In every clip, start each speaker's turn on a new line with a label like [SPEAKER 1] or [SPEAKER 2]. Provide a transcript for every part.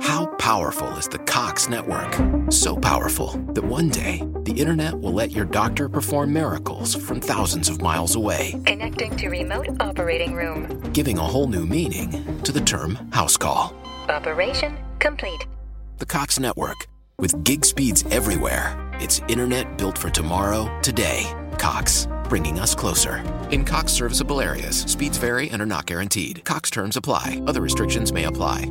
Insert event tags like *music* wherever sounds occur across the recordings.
[SPEAKER 1] How powerful is the Cox network? So powerful that one day the internet will let your doctor perform miracles from thousands of miles away,
[SPEAKER 2] Connecting to remote operating room.
[SPEAKER 1] giving a whole new meaning to the term house call.
[SPEAKER 2] Operation complete.
[SPEAKER 1] The Cox network. With gig speeds everywhere, it's internet built for tomorrow, today. Cox, bringing us closer. In Cox serviceable areas, speeds vary and are not guaranteed. Cox terms apply, other restrictions may apply.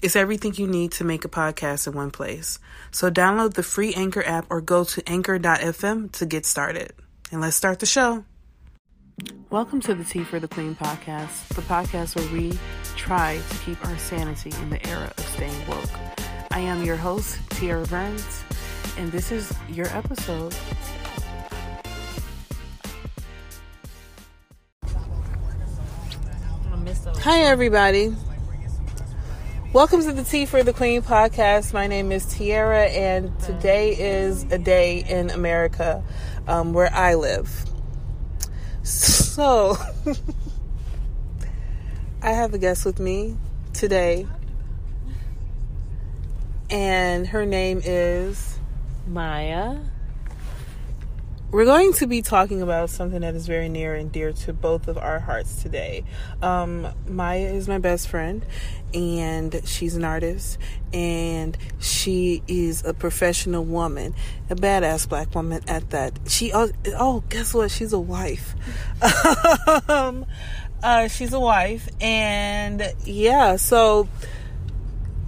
[SPEAKER 3] It's everything you need to make a podcast in one place. So download the free Anchor app or go to anchor.fm to get started. And let's start the show. Welcome to the Tea for the Queen podcast, the podcast where we try to keep our sanity in the era of staying woke. I am your host, Tiara Burns, and this is your episode. Hi, everybody. Welcome to the Tea for the Queen podcast. My name is Tiara, and today is a day in America um, where I live. So, *laughs* I have a guest with me today, and her name is
[SPEAKER 4] Maya.
[SPEAKER 3] We're going to be talking about something that is very near and dear to both of our hearts today. Um, Maya is my best friend, and she's an artist, and she is a professional woman, a badass black woman at that. She oh, oh guess what? She's a wife. *laughs* um, uh, she's a wife, and yeah, so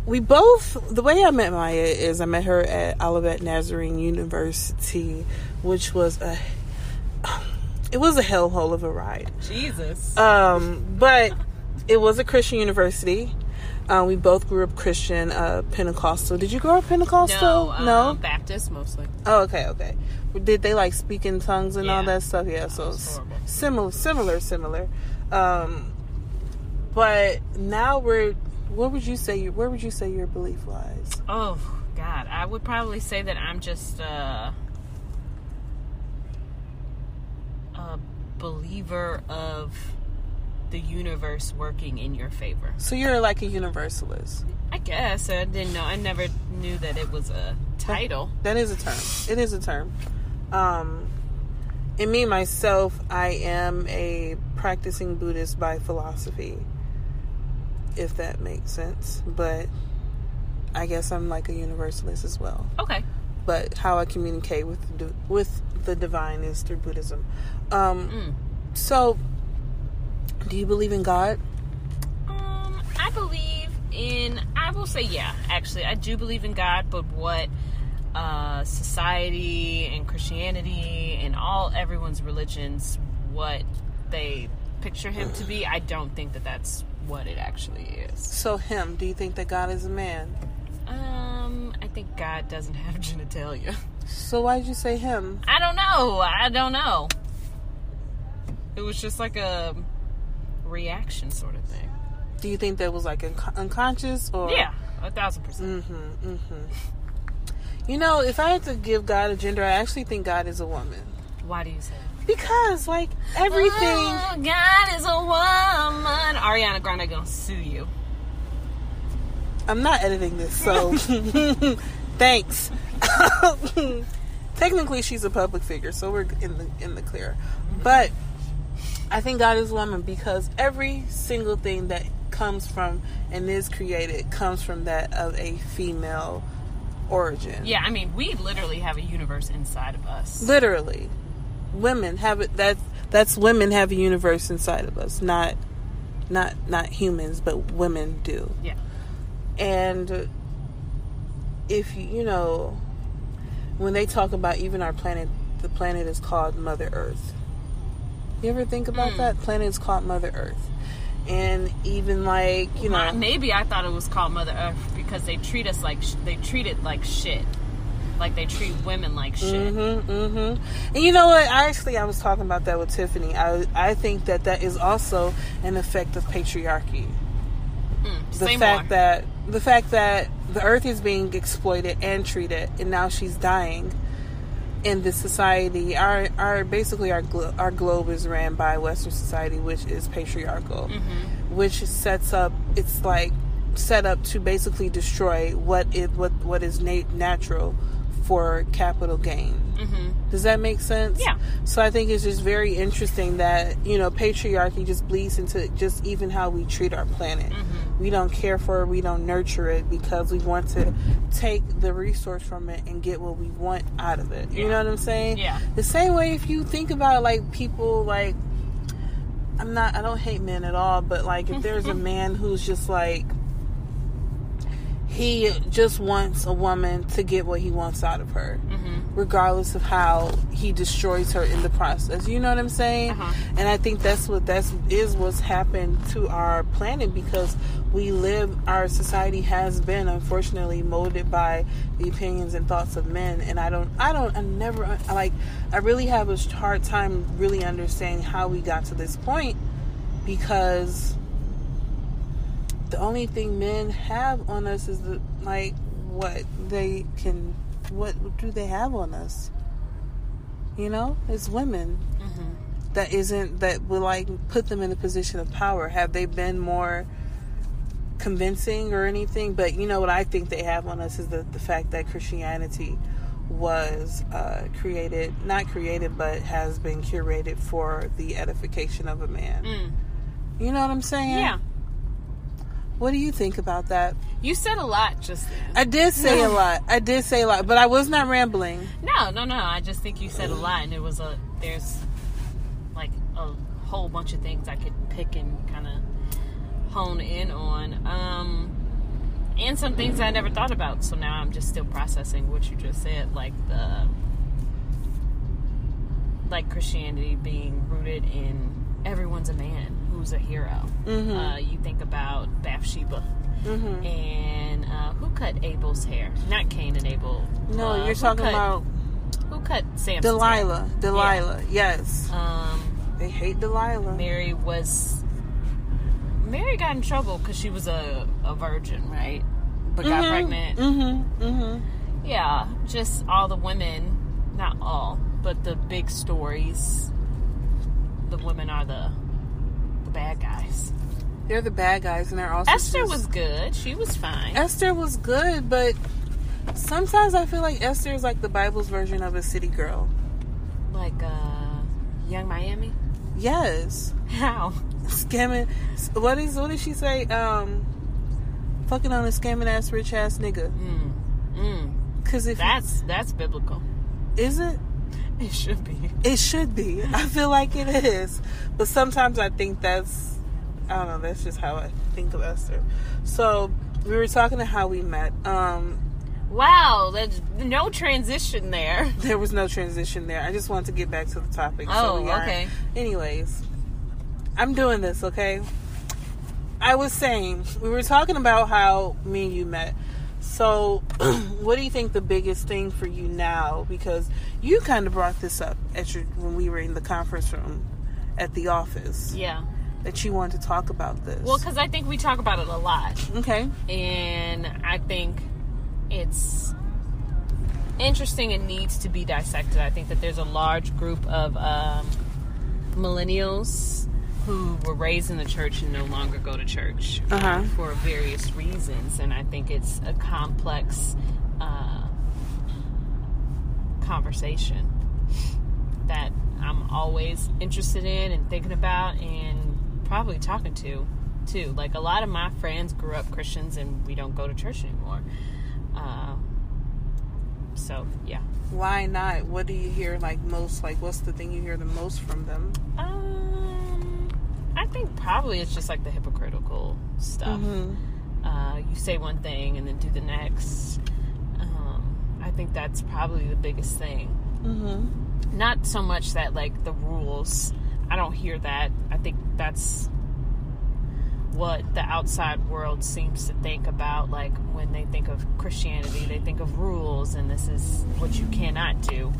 [SPEAKER 3] we both the way I met Maya is I met her at Olivet Nazarene University, which was a it was a hellhole of a ride.
[SPEAKER 4] Jesus.
[SPEAKER 3] Um, but it was a Christian university. Uh, we both grew up Christian, uh, Pentecostal. Did you grow up Pentecostal?
[SPEAKER 4] no, um,
[SPEAKER 3] no.
[SPEAKER 4] Baptist mostly.
[SPEAKER 3] Oh, okay, okay. Did they like speak in tongues and all that stuff? Yeah, so
[SPEAKER 4] was
[SPEAKER 3] similar, similar, similar. Um, but now we're. Where would you say? Where would you say your belief lies?
[SPEAKER 4] Oh God, I would probably say that I'm just uh, a believer of the universe working in your favor.
[SPEAKER 3] So you're like a universalist.
[SPEAKER 4] I guess I didn't know. I never knew that it was a title.
[SPEAKER 3] That is a term. It is a term. Um, in me myself, I am a practicing Buddhist by philosophy, if that makes sense. But I guess I'm like a universalist as well.
[SPEAKER 4] Okay.
[SPEAKER 3] But how I communicate with with the divine is through Buddhism. Um,
[SPEAKER 4] Mm.
[SPEAKER 3] So, do you believe in God?
[SPEAKER 4] Um, I believe in. I will say, yeah. Actually, I do believe in God, but what uh, society and Christianity and all everyone's religions, what they picture him to be, I don't think that that's what it actually is.
[SPEAKER 3] So, him. Do you think that God is a man?
[SPEAKER 4] Um, I think God doesn't have *laughs* genitalia.
[SPEAKER 3] So why did you say him?
[SPEAKER 4] I don't know. I don't know. It was just like a reaction sort of thing.
[SPEAKER 3] Do you think that was like unco- unconscious or?
[SPEAKER 4] Yeah, a thousand percent.
[SPEAKER 3] Mm-hmm, You know, if I had to give God a gender, I actually think God is a woman.
[SPEAKER 4] Why do you say that?
[SPEAKER 3] Because, like, everything.
[SPEAKER 4] Oh, God is a woman. Ariana Grande gonna sue you.
[SPEAKER 3] I'm not editing this, so *laughs* *laughs* thanks. *laughs* Technically, she's a public figure, so we're in the in the clear. But I think God is a woman because every single thing that comes from and is created comes from that of a female origin.
[SPEAKER 4] Yeah, I mean, we literally have a universe inside of us.
[SPEAKER 3] literally women have it that that's women have a universe inside of us not not not humans but women do
[SPEAKER 4] Yeah.
[SPEAKER 3] and if you you know when they talk about even our planet the planet is called mother earth you ever think about that planet is called mother earth and even like you know
[SPEAKER 4] maybe I thought it was called Mother Earth because they treat us like sh- they treat it like shit, like they treat women like shit.
[SPEAKER 3] Mm-hmm, mm-hmm. And you know what? I actually I was talking about that with Tiffany. I I think that that is also an effect of patriarchy.
[SPEAKER 4] Mm,
[SPEAKER 3] The fact
[SPEAKER 4] more.
[SPEAKER 3] that the fact that the earth is being exploited and treated, and now she's dying in this society. Our our basically our glo- our globe is ran by Western society, which is patriarchal,
[SPEAKER 4] Mm-hmm.
[SPEAKER 3] which sets up. It's like set up to basically destroy what it what what is na- natural for capital gain. Does that make sense?
[SPEAKER 4] Mm-hmm. Yeah.
[SPEAKER 3] So I think it's just very interesting that you know patriarchy just bleeds into just even how we treat our planet.
[SPEAKER 4] Mm-hmm.
[SPEAKER 3] We don't care for it. We don't nurture it because we want to take the resource from it and get what we want out of it. You know what I'm saying?
[SPEAKER 4] Yeah.
[SPEAKER 3] The same way if you think about like people like I'm not I don't hate men at all, but like if there's a *laughs* man who's just like he just wants a woman to get what he wants out of her, regardless of how he destroys her in the process. You know what I'm saying?
[SPEAKER 4] Uh-huh.
[SPEAKER 3] And I think that's what that's is what's happened to our planet because we live. Our society has been unfortunately molded by the opinions and thoughts of men, and I don't. I don't. I never like. I really have a hard time really understanding how we got to this point because the only thing men have on us is the like what they can what do they have on us? You know? It's women. That isn't that will like put them in a position of power. Have they been more convincing or anything? But you know what i think they have on us is the, the fact that christianity was uh, created not created but has been curated for the edification of a man. You know what i'm saying?
[SPEAKER 4] Yeah,
[SPEAKER 3] what do you think about that?
[SPEAKER 4] you said a lot just then.
[SPEAKER 3] I did say a *laughs* lot. I did say a lot, but I was not rambling.
[SPEAKER 4] No, no, no. I just think you said a lot, and it was a there's like a whole bunch of things I could pick and kind of hone in on, um, and some things I never thought about. So now I'm just still processing what you just said, like the like Christianity being rooted in everyone's a man who's a hero.
[SPEAKER 3] Mm-hmm.
[SPEAKER 4] Uh, you think about Bathsheba. And uh, who cut Abel's hair? Not Cain and Abel.
[SPEAKER 3] No,
[SPEAKER 4] Uh,
[SPEAKER 3] you're talking
[SPEAKER 4] cut-
[SPEAKER 3] about
[SPEAKER 4] who cut Samson's
[SPEAKER 3] Delilah.
[SPEAKER 4] hair?
[SPEAKER 3] Delilah. Yes.
[SPEAKER 4] Um,
[SPEAKER 3] They hate Delilah.
[SPEAKER 4] Mary was. Mary got in trouble because she was a, a virgin, right? But got pregnant.
[SPEAKER 3] Mm-hmm. Mm-hmm.
[SPEAKER 4] Yeah, just all the women, not all, but the big stories. The women are the the bad guys.
[SPEAKER 3] They're the bad guys, and they're also
[SPEAKER 4] Esther
[SPEAKER 3] just-
[SPEAKER 4] was good. She was fine.
[SPEAKER 3] Esther was good, but sometimes I feel like Esther is like the Bible's version of a city girl.
[SPEAKER 4] like uh, Yung Miami.
[SPEAKER 3] Yes,
[SPEAKER 4] How?
[SPEAKER 3] scamming. What is what did she say? Um, fucking on a scamming ass rich ass nigga.
[SPEAKER 4] Mm. Mm.
[SPEAKER 3] Cause if
[SPEAKER 4] That's that's biblical.
[SPEAKER 3] is it, *laughs*
[SPEAKER 4] It should be.
[SPEAKER 3] it should be. I feel like it is, but sometimes I think that's I don't know. That's just how I think of Esther. So we were talking to how we met. Um,
[SPEAKER 4] Wow, there's no transition there. *laughs*
[SPEAKER 3] there was no transition there. I just wanted to get back to the topic.
[SPEAKER 4] Oh,
[SPEAKER 3] we
[SPEAKER 4] okay.
[SPEAKER 3] Anyways, I'm doing this, okay? I was saying, we were talking about how me and you met. So, *clears throat* what do you think the biggest thing for you now? Because you kind of brought this up at your when we were in the conference room at the office
[SPEAKER 4] Yeah.
[SPEAKER 3] that you wanted to talk about this.
[SPEAKER 4] Well, because I think we talk about it a lot,
[SPEAKER 3] okay,
[SPEAKER 4] and I think it's interesting and needs to be dissected. I think that there's a large group of um, millennials who were raised in the church and no longer go to church uh,
[SPEAKER 3] Uh-huh.
[SPEAKER 4] for various reasons, and I think it's a complex uh, conversation that I'm always interested in and thinking about and probably talking to too. Like a lot of my friends grew up Christians and we don't go to church anymore. Uh, so yeah.
[SPEAKER 3] why not? What do you hear like most? Like, what's the thing you hear the most from them?
[SPEAKER 4] Um, I think probably it's just like the hypocritical stuff.
[SPEAKER 3] Mm-hmm.
[SPEAKER 4] Uh, you say one thing and then do the next. Um, I think that's probably the biggest thing.
[SPEAKER 3] Mm-hmm.
[SPEAKER 4] not so much that like the rules i don't hear that i think that's what the outside world seems to think about like when they think of christianity they think of rules and this is what you cannot do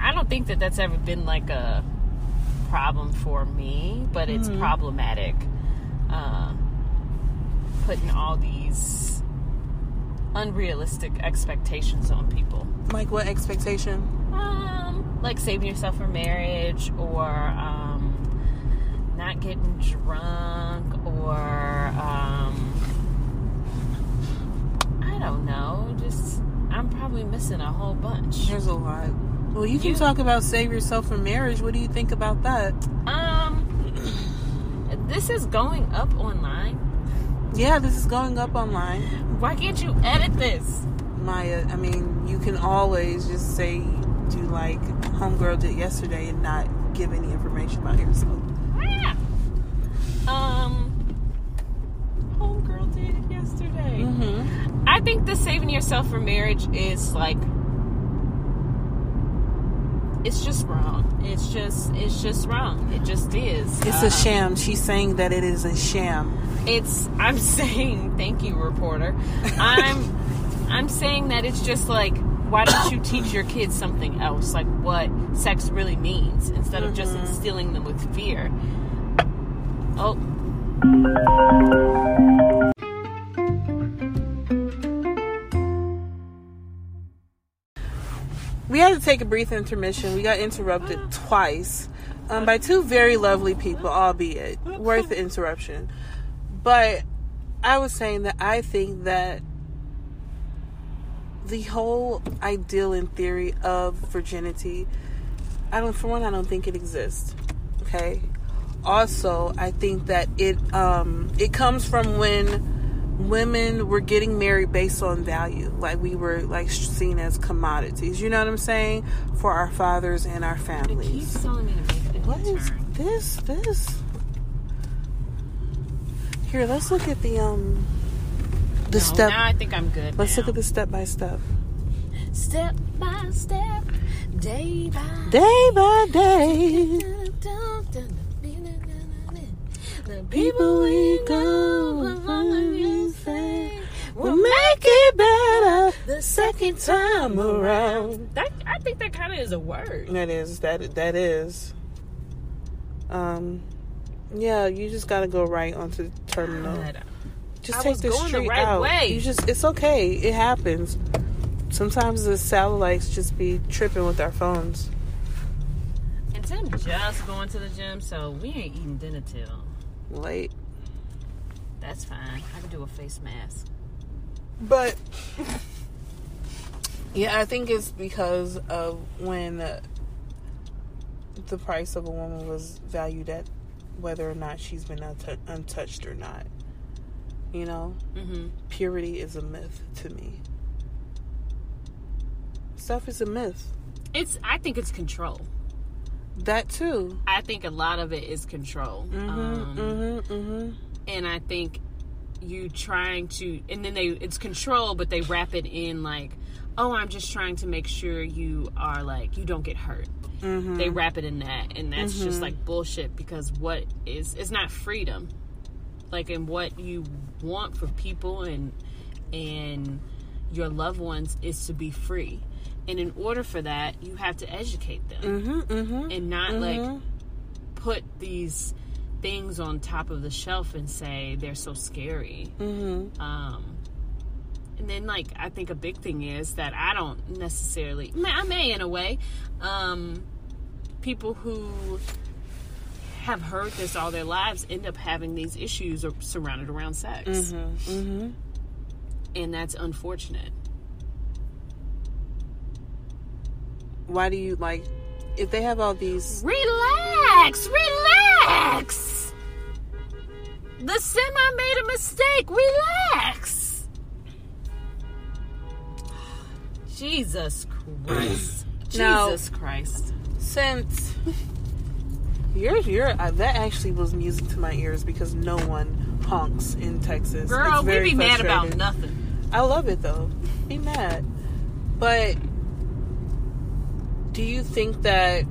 [SPEAKER 4] i don't think that that's ever been like a problem for me but it's problematic uh, putting all these unrealistic expectations on people
[SPEAKER 3] Like what expectation?
[SPEAKER 4] um, like saving yourself for marriage or um, not getting drunk or um, I don't know. Just I'm probably missing a whole bunch.
[SPEAKER 3] There's a lot. Well, you can
[SPEAKER 4] You-
[SPEAKER 3] talk about save yourself for marriage. What do you think about that?
[SPEAKER 4] Um, this is going up online.
[SPEAKER 3] Yeah, this is going up online.
[SPEAKER 4] Why can't you edit this?
[SPEAKER 3] Maya, I mean, you can always just say, do like Homegirl did yesterday and not give any information about yourself.
[SPEAKER 4] Ah. Um, homegirl did it yesterday.
[SPEAKER 3] Mm-hmm.
[SPEAKER 4] I think the saving yourself for marriage is like it's just wrong. It's just it's just wrong. It just is.
[SPEAKER 3] It's
[SPEAKER 4] Uh,
[SPEAKER 3] a sham. She's saying that it is a sham.
[SPEAKER 4] It's I'm *laughs* saying thank you, reporter. I'm I'm saying that it's just like why don't you teach your kids something else, like what sex really means, instead of just instilling them with fear? Oh,
[SPEAKER 3] take a brief intermission. We got interrupted twice um, by two very lovely people, albeit worth the interruption. But I was saying that I think that the whole ideal and theory of virginity, I don't, for one, I don't think it exists. Okay. Also, I think that it um, it comes from when women were getting married based on value like we were like seen as commodities you know what i'm saying? For our fathers and our
[SPEAKER 4] it
[SPEAKER 3] families.
[SPEAKER 4] keeps telling me to make it
[SPEAKER 3] what is
[SPEAKER 4] turn.
[SPEAKER 3] this this? Here let's look at the um the
[SPEAKER 4] No,
[SPEAKER 3] step
[SPEAKER 4] Now I think I'm good.
[SPEAKER 3] let's
[SPEAKER 4] now.
[SPEAKER 3] look at the step by step.
[SPEAKER 4] Step by step, day by
[SPEAKER 3] day by day.
[SPEAKER 4] The
[SPEAKER 3] people we go we say we'll make it better the second time around
[SPEAKER 4] That, I think that kind of is a word.
[SPEAKER 3] That is that that is. Um, yeah, you just gotta go right onto the terminal.
[SPEAKER 4] God.
[SPEAKER 3] Just
[SPEAKER 4] I
[SPEAKER 3] take the
[SPEAKER 4] going the
[SPEAKER 3] street
[SPEAKER 4] right
[SPEAKER 3] out.
[SPEAKER 4] way.
[SPEAKER 3] You just it's okay. It happens. Sometimes the satellites just be tripping with our phones.
[SPEAKER 4] And Tim just going to the gym, so we ain't eating dinner till.
[SPEAKER 3] Late,
[SPEAKER 4] That's fine. I can do a face mask.
[SPEAKER 3] But *laughs* yeah, I think it's because of when the price of a woman was valued at whether or not she's been untou untouched or not. You know.
[SPEAKER 4] Mm-hmm.
[SPEAKER 3] purity is a myth to me. Stuff is a myth.
[SPEAKER 4] It's. I think it's control.
[SPEAKER 3] That too.
[SPEAKER 4] I think a lot of it is control. um,
[SPEAKER 3] Mm-hmm, mm-hmm.
[SPEAKER 4] and I think you trying to, and then they it's control, but they wrap it in like, oh, I'm just trying to make sure you are like you don't get hurt.
[SPEAKER 3] Mm-hmm.
[SPEAKER 4] They wrap it in that, and that's just like bullshit because what is it's not freedom, like and what you want for people and and your loved ones is to be free. And in order for that, you have to educate them
[SPEAKER 3] Mm-hmm, mm-hmm.
[SPEAKER 4] and not like put these things on top of the shelf and say they're so scary.
[SPEAKER 3] Mm-hmm.
[SPEAKER 4] Um, and then, like, I think a big thing is that I don't necessarily, I may in a way, um, people who have heard this all their lives end up having these issues or surrounded around sex.
[SPEAKER 3] Mm-hmm.
[SPEAKER 4] And that's unfortunate.
[SPEAKER 3] Why do you like if they have all these
[SPEAKER 4] Relax, relax. The semi made a mistake. Relax. Jesus Christ. *clears throat*
[SPEAKER 3] Now-
[SPEAKER 4] Jesus Christ.
[SPEAKER 3] since you're you're uh, that actually was music to my ears because no one honks in Texas.
[SPEAKER 4] Girl, we be mad about nothing.
[SPEAKER 3] I love it though. Be mad. But do you think that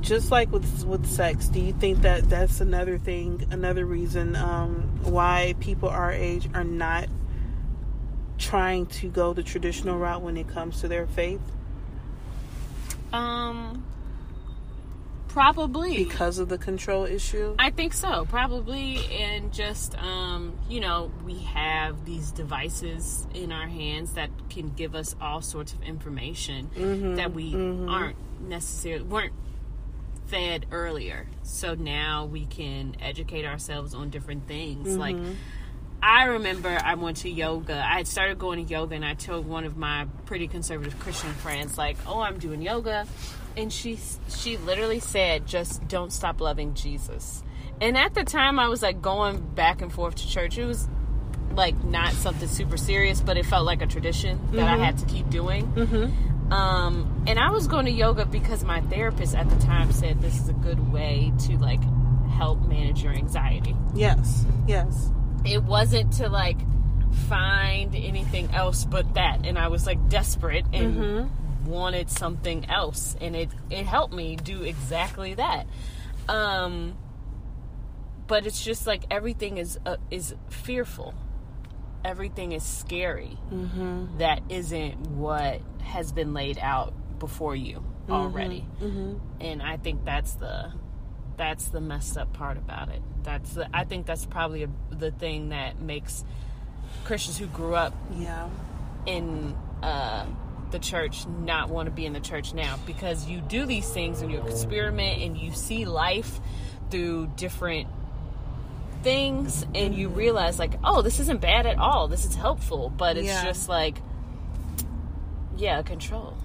[SPEAKER 3] just like with with sex, do you think that that's another thing, another reason um, why people our age are not trying to go the traditional route when it comes to their faith?
[SPEAKER 4] Um, probably
[SPEAKER 3] Because of the control issue?
[SPEAKER 4] I think so, probably, and just um, you know, we have these devices in our hands that can give us all sorts of information that we aren't necessarily weren't fed earlier. So now we can educate ourselves on different things. Like mm-hmm. I remember I went to yoga. I had started going to yoga, and I told one of my pretty conservative Christian friends, like, "Oh, I'm doing yoga," and she she literally said, "Just don't stop loving Jesus." And at the time, I was like going back and forth to church. It was like not something super serious, but it felt like a tradition that I mm-hmm. had to keep doing. Mm-hmm. Um, and I was going to yoga because my therapist at the time said this is a good way to like help manage your anxiety.
[SPEAKER 3] Yes, yes.
[SPEAKER 4] it wasn't to like find anything else but that. And i was like desperate and wanted something else. And it it helped me do exactly that. Um but it's just like everything is uh, is fearful everything is scary mm-hmm. that isn't what has been laid out before you mm-hmm. already. Mm-hmm. And i think that's the that's the messed up part about it. That's the i think that's probably a, the thing that makes christians who grew up
[SPEAKER 3] Yeah.
[SPEAKER 4] in uh, the church not want to be in the church now because you do these things and you experiment and you see life through different things and you realize like oh this isn't bad at all this is helpful but it's
[SPEAKER 3] Yeah.
[SPEAKER 4] just like yeah control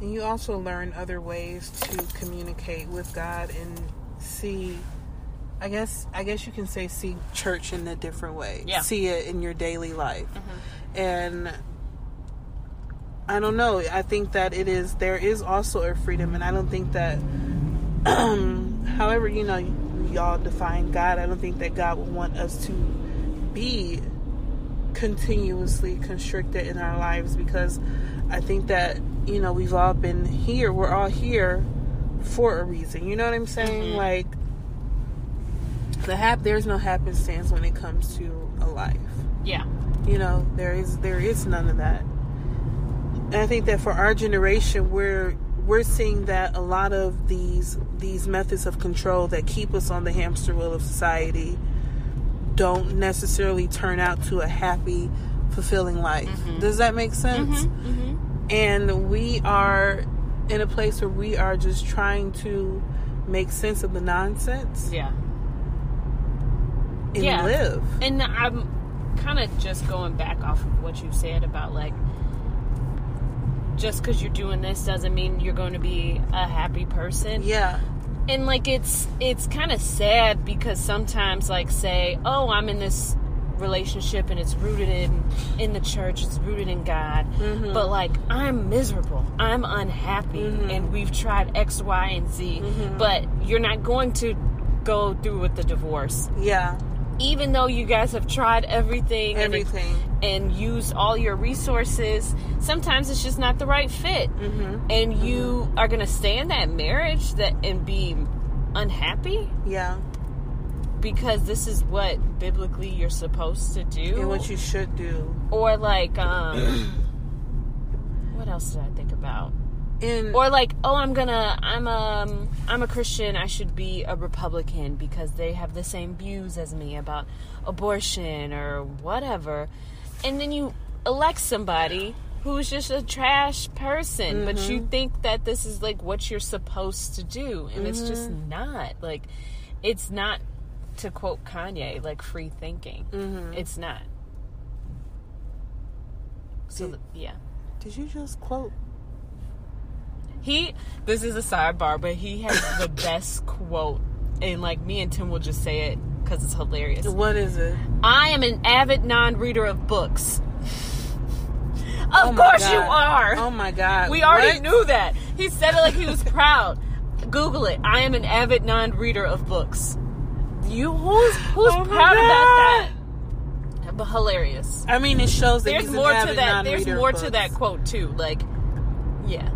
[SPEAKER 3] And you also learn other ways to communicate with God and see I guess I guess you can say see church in a different way.
[SPEAKER 4] Yeah.
[SPEAKER 3] See it in your daily life. Mm-hmm. And I don't know. I think that it is there is also a freedom and I don't think that *clears throat* however, you know, y'all define God, I don't think that God would want us to be continuously constricted in our lives because I think that you know we've all been here. We're all here for a reason. You know what I'm saying? Mm-hmm. Like the hap there's no happenstance when it comes to a life.
[SPEAKER 4] yeah
[SPEAKER 3] You know there is there is none of that. And I think that for our generation, we're we're seeing that a lot of these these methods of control that keep us on the hamster wheel of society don't necessarily turn out to a happy, fulfilling life. Mm-hmm. Does that make sense? Mm-hmm. Mm-hmm. And we are in a place where we are just trying to make sense of the nonsense
[SPEAKER 4] yeah
[SPEAKER 3] and
[SPEAKER 4] Yeah.
[SPEAKER 3] live.
[SPEAKER 4] And I'm kind of just going back off of what you said about like, just because you're doing this doesn't mean you're going to be a happy person.
[SPEAKER 3] Yeah.
[SPEAKER 4] And like, it's it's kind of sad because sometimes, like, say, oh, I'm in this relationship and it's rooted in in the church, it's rooted in God, mm-hmm. but like, I'm miserable, I'm unhappy, mm-hmm. and we've tried X, Y, and Z, mm-hmm. but you're not going to go through with the divorce.
[SPEAKER 3] Yeah.
[SPEAKER 4] Even though you guys have tried everything, and-
[SPEAKER 3] Everything.
[SPEAKER 4] and, used all your resources, sometimes it's just not the right fit, and you are going to stay in that marriage that and be unhappy
[SPEAKER 3] Yeah.
[SPEAKER 4] because this is what biblically you're supposed to do,
[SPEAKER 3] And what you should do.
[SPEAKER 4] or like um, *clears throat* what else did I think about?
[SPEAKER 3] And
[SPEAKER 4] or like oh i'm gonna i'm um i'm a christian i should be a republican because they have the same views as me about abortion or whatever. And then you elect somebody who's just a trash person but you mm-hmm. think that this is like what you're supposed to do. And it's just mm-hmm. not. Like it's not to quote kanye like free thinking. Mm-hmm. It's not. So
[SPEAKER 3] Did-
[SPEAKER 4] yeah.
[SPEAKER 3] did you just quote?
[SPEAKER 4] He, this is a sidebar, but he has the *coughs* best quote, and like me and Tim will just say it because it's hilarious.
[SPEAKER 3] What is it?
[SPEAKER 4] I am an avid non-reader of books. *laughs* Of
[SPEAKER 3] Oh
[SPEAKER 4] course you are.
[SPEAKER 3] Oh my god.
[SPEAKER 4] we already
[SPEAKER 3] What?
[SPEAKER 4] knew that. He said it like he was proud. *laughs* Google it. I am an avid non-reader of books. You who's who's
[SPEAKER 3] Oh
[SPEAKER 4] proud about that? But hilarious.
[SPEAKER 3] I mean, it shows that
[SPEAKER 4] There's more to that. There's more to that quote too. Like, yeah.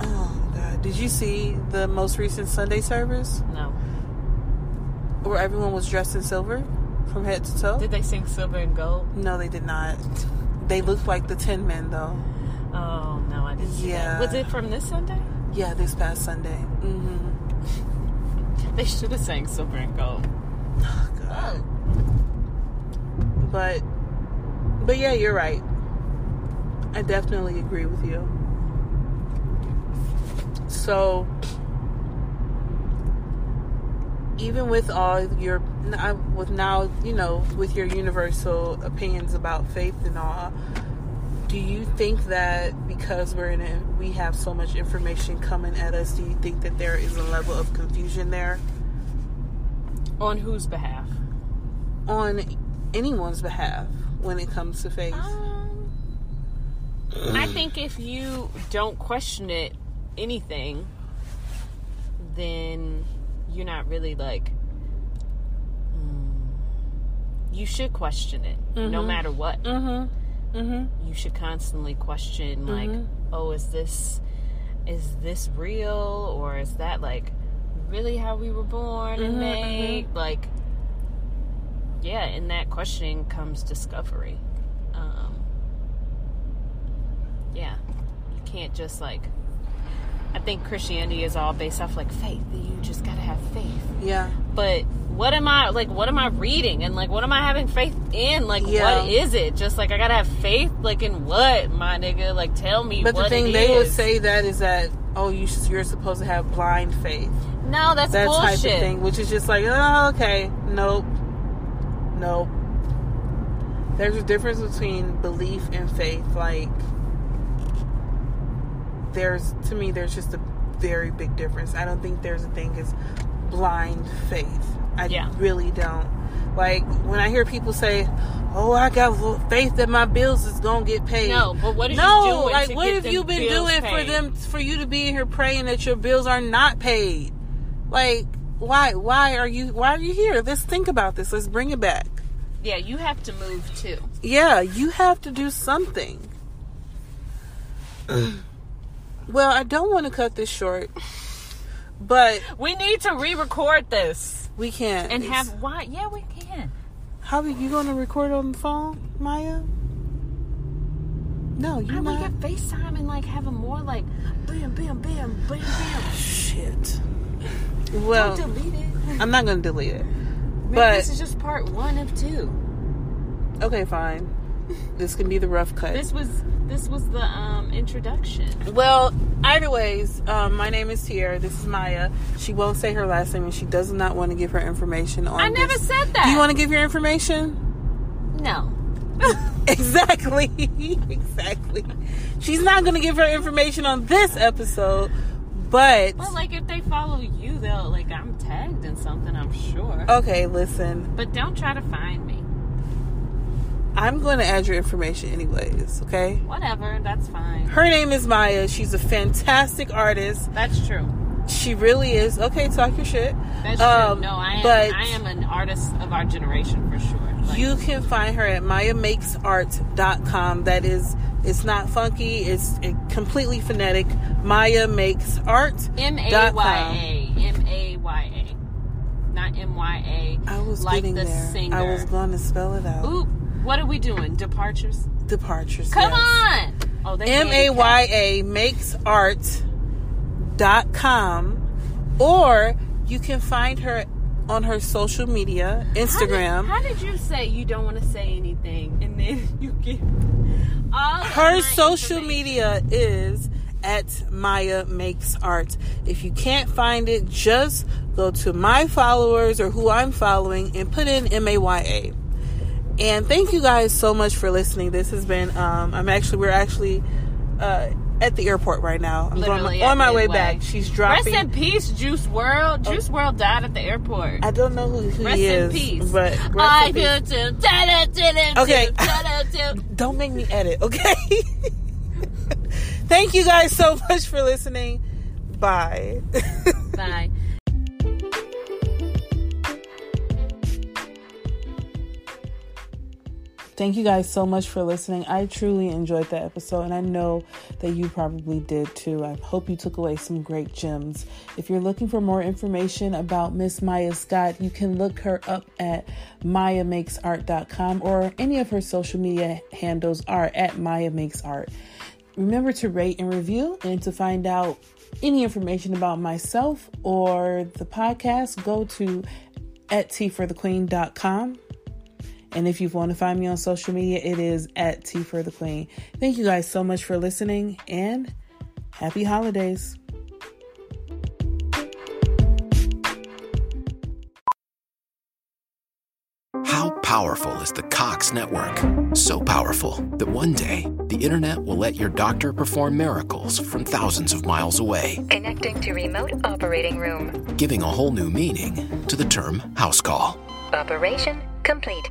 [SPEAKER 3] Oh god Did you see the most recent Sunday service
[SPEAKER 4] No.
[SPEAKER 3] where everyone was dressed in silver from head to toe?
[SPEAKER 4] Did they sing silver and gold?
[SPEAKER 3] no, they did not. They looked like the Tin Men, though.
[SPEAKER 4] Oh no, I didn't see
[SPEAKER 3] Yeah.
[SPEAKER 4] that. Was it from this Sunday?
[SPEAKER 3] Yeah, this past Sunday. Mm-hmm. *laughs*
[SPEAKER 4] They should have sang silver and gold.
[SPEAKER 3] Oh God. But, but yeah, you're right. I definitely agree with you. So, even with all your, with now, you know, with your universal opinions about faith and all, do you think that because we're in it we have so much information coming at us, do you think that there is a level of confusion there
[SPEAKER 4] On whose behalf?
[SPEAKER 3] on anyone's behalf when it comes to faith?
[SPEAKER 4] Um, I think if you don't question it, anything, then you're not really like. mm, You should question it, no matter what.
[SPEAKER 3] Mm-hmm. Mm-hmm.
[SPEAKER 4] You should constantly question, like, oh, is this is this real, or is that like really how we were born and made? Like, yeah, in that questioning comes discovery. Um, yeah, you can't just like. I think Christianity is all based off like faith. You just gotta have faith.
[SPEAKER 3] Yeah.
[SPEAKER 4] But what am I like? What am I reading? And like, what am I having faith in? Like,
[SPEAKER 3] Yeah.
[SPEAKER 4] what is it? Just like I gotta have faith, like in what, my nigga? Like, tell me.
[SPEAKER 3] But
[SPEAKER 4] what
[SPEAKER 3] the thing
[SPEAKER 4] it
[SPEAKER 3] they would say that is that oh you you're supposed to have blind faith
[SPEAKER 4] no, that's
[SPEAKER 3] that
[SPEAKER 4] bullshit.
[SPEAKER 3] type of thing, which is just like oh okay nope nope. There's a difference between belief and faith. Like there's to me there's just a very big difference. I don't think there's a thing as blind faith. I
[SPEAKER 4] Yeah.
[SPEAKER 3] really don't. Like when I hear people say, "Oh, I got faith that my bills is gonna get paid."
[SPEAKER 4] No, but what are you
[SPEAKER 3] no,
[SPEAKER 4] doing
[SPEAKER 3] like
[SPEAKER 4] to
[SPEAKER 3] what
[SPEAKER 4] get
[SPEAKER 3] have you been
[SPEAKER 4] bills
[SPEAKER 3] doing for them for you to be in here praying that your bills are not paid? Like why why are you why are you here? Let's think about this. Let's bring it back.
[SPEAKER 4] Yeah, you have to move too.
[SPEAKER 3] Yeah, you have to do something. *clears throat* well, I don't want to cut this short, but
[SPEAKER 4] We need to re-record this
[SPEAKER 3] we can't.
[SPEAKER 4] and have why? Yeah, we can.
[SPEAKER 3] How are you going to record on the phone, Maya? No,
[SPEAKER 4] I
[SPEAKER 3] you're
[SPEAKER 4] we
[SPEAKER 3] not.
[SPEAKER 4] get FaceTime and like have a more like bam, bam, bam, bam, bam.
[SPEAKER 3] Shit. Well,
[SPEAKER 4] Don't delete it.
[SPEAKER 3] I'm not going to delete it.
[SPEAKER 4] Maybe
[SPEAKER 3] But
[SPEAKER 4] this is just part one of two.
[SPEAKER 3] okay, fine. This can be the rough cut.
[SPEAKER 4] This was this was the um introduction.
[SPEAKER 3] Well, either ways, um, my name is Tiara. This is Maya. She won't say her last name, and she does not want to give her information on.
[SPEAKER 4] I never
[SPEAKER 3] this.
[SPEAKER 4] said that.
[SPEAKER 3] Do you want to give your information?
[SPEAKER 4] No. *laughs*
[SPEAKER 3] Exactly. *laughs* exactly. She's not going to give her information on this episode, but
[SPEAKER 4] Well, like if they follow you, they'll like I'm tagged in something. I'm sure.
[SPEAKER 3] okay. Listen,
[SPEAKER 4] But don't try to find me.
[SPEAKER 3] I'm going to add your information anyways. Okay.
[SPEAKER 4] Whatever. That's fine.
[SPEAKER 3] Her name is Maya. She's a fantastic artist.
[SPEAKER 4] That's true.
[SPEAKER 3] She really is. Okay, talk your shit.
[SPEAKER 4] That's
[SPEAKER 3] Um,
[SPEAKER 4] true. No, I am.
[SPEAKER 3] but-
[SPEAKER 4] I am an artist of our generation for sure. Like,
[SPEAKER 3] You can find her at mayamakesart.com. That is, it's not funky. It's completely phonetic. Maya makes art.
[SPEAKER 4] M A Y A. M A Y A. Not M Y A.
[SPEAKER 3] I was
[SPEAKER 4] like
[SPEAKER 3] getting
[SPEAKER 4] the
[SPEAKER 3] there.
[SPEAKER 4] singer.
[SPEAKER 3] I was going to spell it out.
[SPEAKER 4] Oop. What are we doing? Departures.
[SPEAKER 3] Departures.
[SPEAKER 4] Come
[SPEAKER 3] yes.
[SPEAKER 4] on. Oh,
[SPEAKER 3] M A Y A makes art dot com, or you can find her on her social media, Instagram.
[SPEAKER 4] How did, how did you say you don't want to say anything and then *laughs* you get all of
[SPEAKER 3] her social media is at Maya Makes Art. If you can't find it, just go to my followers or who I'm following and put in M A Y A. And thank you guys so much for listening. This has been um I'm actually we're actually uh at the airport right now. I'm
[SPEAKER 4] Literally
[SPEAKER 3] going, on my way back. She's dropping.
[SPEAKER 4] Rest in peace, Juice WRLD. Juice WRLD died at the airport.
[SPEAKER 3] I don't know who, who
[SPEAKER 4] Rest
[SPEAKER 3] he
[SPEAKER 4] in peace.
[SPEAKER 3] but rest
[SPEAKER 4] I
[SPEAKER 3] in
[SPEAKER 4] do
[SPEAKER 3] peace.
[SPEAKER 4] too.
[SPEAKER 3] Okay. Don't make me edit, okay? *laughs* Thank you guys so *laughs* much for listening. Bye. *laughs*
[SPEAKER 4] Bye.
[SPEAKER 3] Thank you guys so much for listening. I truly enjoyed that episode, and I know that you probably did too. I hope you took away some great gems. If you're looking for more information about Miss Maya Scott, you can look her up at mayamakesart.com or any of her social media handles are at Maya Makes Art. Remember to rate and review, and to find out any information about myself or the podcast, go to at teaforthequeen.com. And if you want to find me on social media, it is at Tea for the Queen. Thank you guys so much for listening and happy holidays.
[SPEAKER 1] How powerful is the Cox network? So powerful that one day the internet will let your doctor perform miracles from thousands of miles away,
[SPEAKER 2] Connecting to remote operating room.
[SPEAKER 1] giving a whole new meaning to the term house call.
[SPEAKER 2] Operation complete.